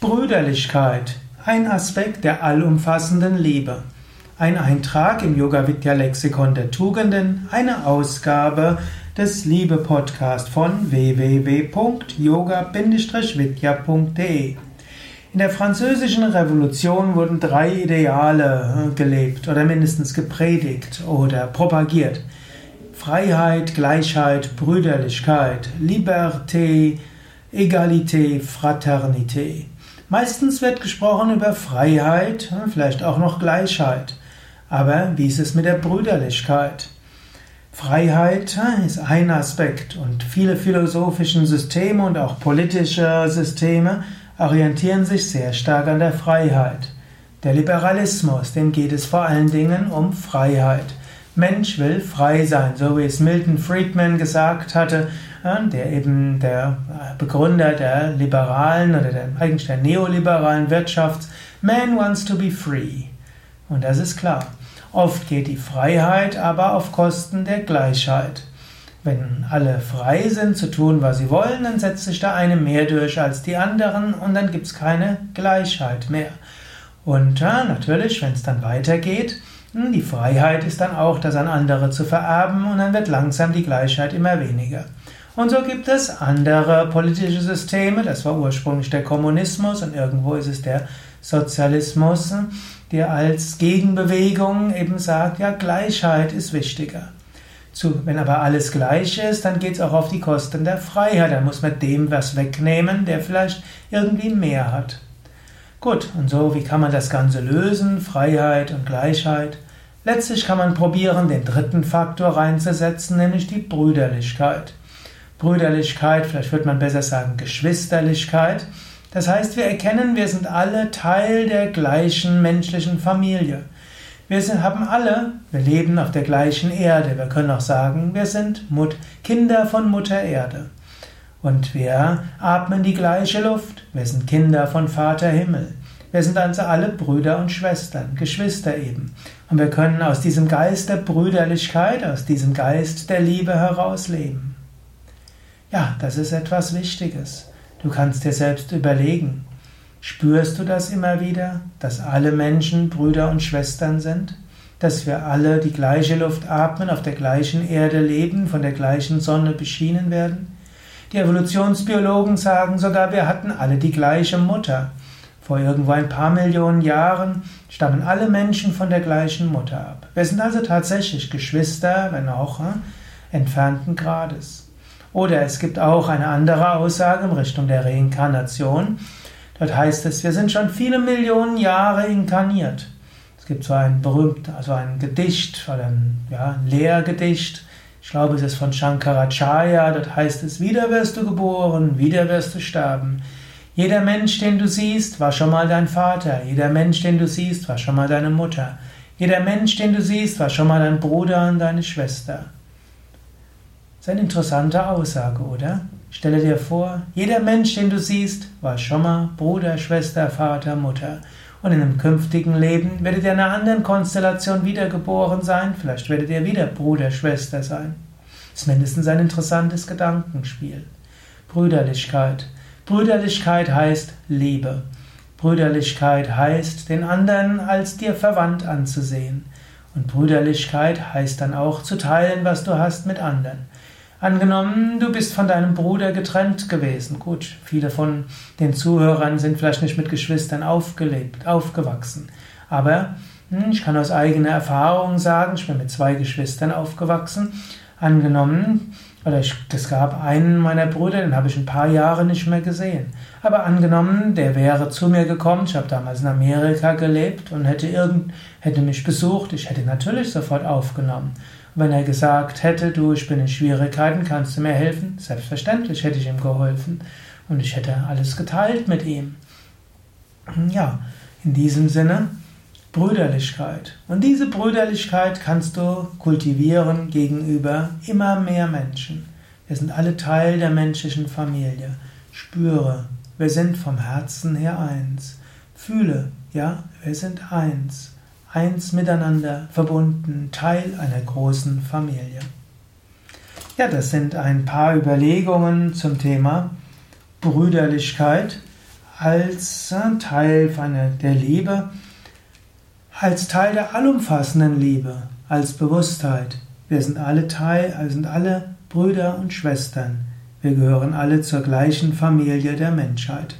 Brüderlichkeit, ein Aspekt der allumfassenden Liebe. Ein Eintrag im Yoga Vidya Lexikon der Tugenden, eine Ausgabe des Liebe Podcast von www.yoga-vidya.de. In der französischen Revolution wurden drei Ideale äh, gelebt oder mindestens gepredigt oder propagiert. Freiheit, Gleichheit, Brüderlichkeit, Liberté, Egalité, Fraternité. Meistens wird gesprochen über Freiheit, vielleicht auch noch Gleichheit. Aber wie ist es mit der Brüderlichkeit? Freiheit ist ein Aspekt und viele philosophischen Systeme und auch politische Systeme orientieren sich sehr stark an der Freiheit. Der Liberalismus, dem geht es vor allen Dingen um Freiheit. Mensch will frei sein, so wie es Milton Friedman gesagt hatte, der eben der Begründer der liberalen oder der, eigentlich der neoliberalen Wirtschaft. Man wants to be free. Und das ist klar. Oft geht die Freiheit aber auf Kosten der Gleichheit. Wenn alle frei sind zu tun, was sie wollen, dann setzt sich der eine mehr durch als die anderen und dann gibt es keine Gleichheit mehr. Und ja, natürlich, wenn es dann weitergeht, hm, die Freiheit ist dann auch, das an andere zu vererben und dann wird langsam die Gleichheit immer weniger. Und so gibt es andere politische Systeme, das war ursprünglich der Kommunismus und irgendwo ist es der Sozialismus, der als Gegenbewegung eben sagt, ja, Gleichheit ist wichtiger. Zu, wenn aber alles gleich ist, dann geht es auch auf die Kosten der Freiheit. Dann muss man dem was wegnehmen, der vielleicht irgendwie mehr hat. Gut, und so, wie kann man das Ganze lösen? Freiheit und Gleichheit. Letztlich kann man probieren, den dritten Faktor reinzusetzen, nämlich die Brüderlichkeit. Brüderlichkeit, vielleicht würde man besser sagen Geschwisterlichkeit. Das heißt, wir erkennen, wir sind alle Teil der gleichen menschlichen Familie. Wir sind, haben alle, wir leben auf der gleichen Erde. Wir können auch sagen, wir sind Mut, Kinder von Mutter Erde. Und wir atmen die gleiche Luft. Wir sind Kinder von Vater Himmel. Wir sind also alle Brüder und Schwestern, Geschwister eben. Und wir können aus diesem Geist der Brüderlichkeit, aus diesem Geist der Liebe herausleben. Ja, das ist etwas Wichtiges. Du kannst dir selbst überlegen, spürst du das immer wieder, dass alle Menschen Brüder und Schwestern sind? Dass wir alle die gleiche Luft atmen, auf der gleichen Erde leben, von der gleichen Sonne beschienen werden? Die Evolutionsbiologen sagen sogar, wir hatten alle die gleiche Mutter. Vor irgendwo ein paar Millionen Jahren stammen alle Menschen von der gleichen Mutter ab. Wir sind also tatsächlich Geschwister, wenn auch äh, entfernten Grades. Oder es gibt auch eine andere Aussage in Richtung der Reinkarnation. Dort heißt es, wir sind schon viele Millionen Jahre inkarniert. Es gibt so ein berühmt, also ein Gedicht oder ein, ja, ein Lehrgedicht. Ich glaube, es ist von Shankaracharya. Dort heißt es, wieder wirst du geboren, wieder wirst du sterben. Jeder Mensch, den du siehst, war schon mal dein Vater. Jeder Mensch, den du siehst, war schon mal deine Mutter. Jeder Mensch, den du siehst, war schon mal dein Bruder und deine Schwester. Das ist eine interessante Aussage, oder? Stelle dir vor, jeder Mensch, den du siehst, war schon mal Bruder, Schwester, Vater, Mutter. Und in einem künftigen Leben werdet ihr in einer anderen Konstellation wiedergeboren sein. Vielleicht werdet ihr wieder Bruder, Schwester sein. Das ist mindestens ein interessantes Gedankenspiel. Brüderlichkeit. Brüderlichkeit heißt Liebe. Brüderlichkeit heißt, den anderen als dir verwandt anzusehen. Und Brüderlichkeit heißt dann auch zu teilen, was du hast mit anderen. Angenommen, du bist von deinem Bruder getrennt gewesen. Gut, viele von den Zuhörern sind vielleicht nicht mit Geschwistern aufgelebt, aufgewachsen. Aber hm, ich kann aus eigener Erfahrung sagen, ich bin mit zwei Geschwistern aufgewachsen. Angenommen, oder es gab einen meiner Brüder, den habe ich ein paar Jahre nicht mehr gesehen. Aber angenommen, der wäre zu mir gekommen, ich habe damals in Amerika gelebt und hätte, irgend, hätte mich besucht, ich hätte natürlich sofort aufgenommen. Wenn er gesagt hätte, du, ich bin in Schwierigkeiten, kannst du mir helfen? Selbstverständlich hätte ich ihm geholfen und ich hätte alles geteilt mit ihm. Ja, in diesem Sinne Brüderlichkeit. Und diese Brüderlichkeit kannst du kultivieren gegenüber immer mehr Menschen. Wir sind alle Teil der menschlichen Familie. Spüre, wir sind vom Herzen her eins. Fühle, ja, wir sind eins eins miteinander verbunden, Teil einer großen Familie. Ja, das sind ein paar Überlegungen zum Thema Brüderlichkeit. als Teil der Liebe, als Teil der allumfassenden Liebe, als Bewusstheit. Wir sind alle Teil, wir sind alle Brüder und Schwestern. Wir gehören alle zur gleichen Familie der Menschheit.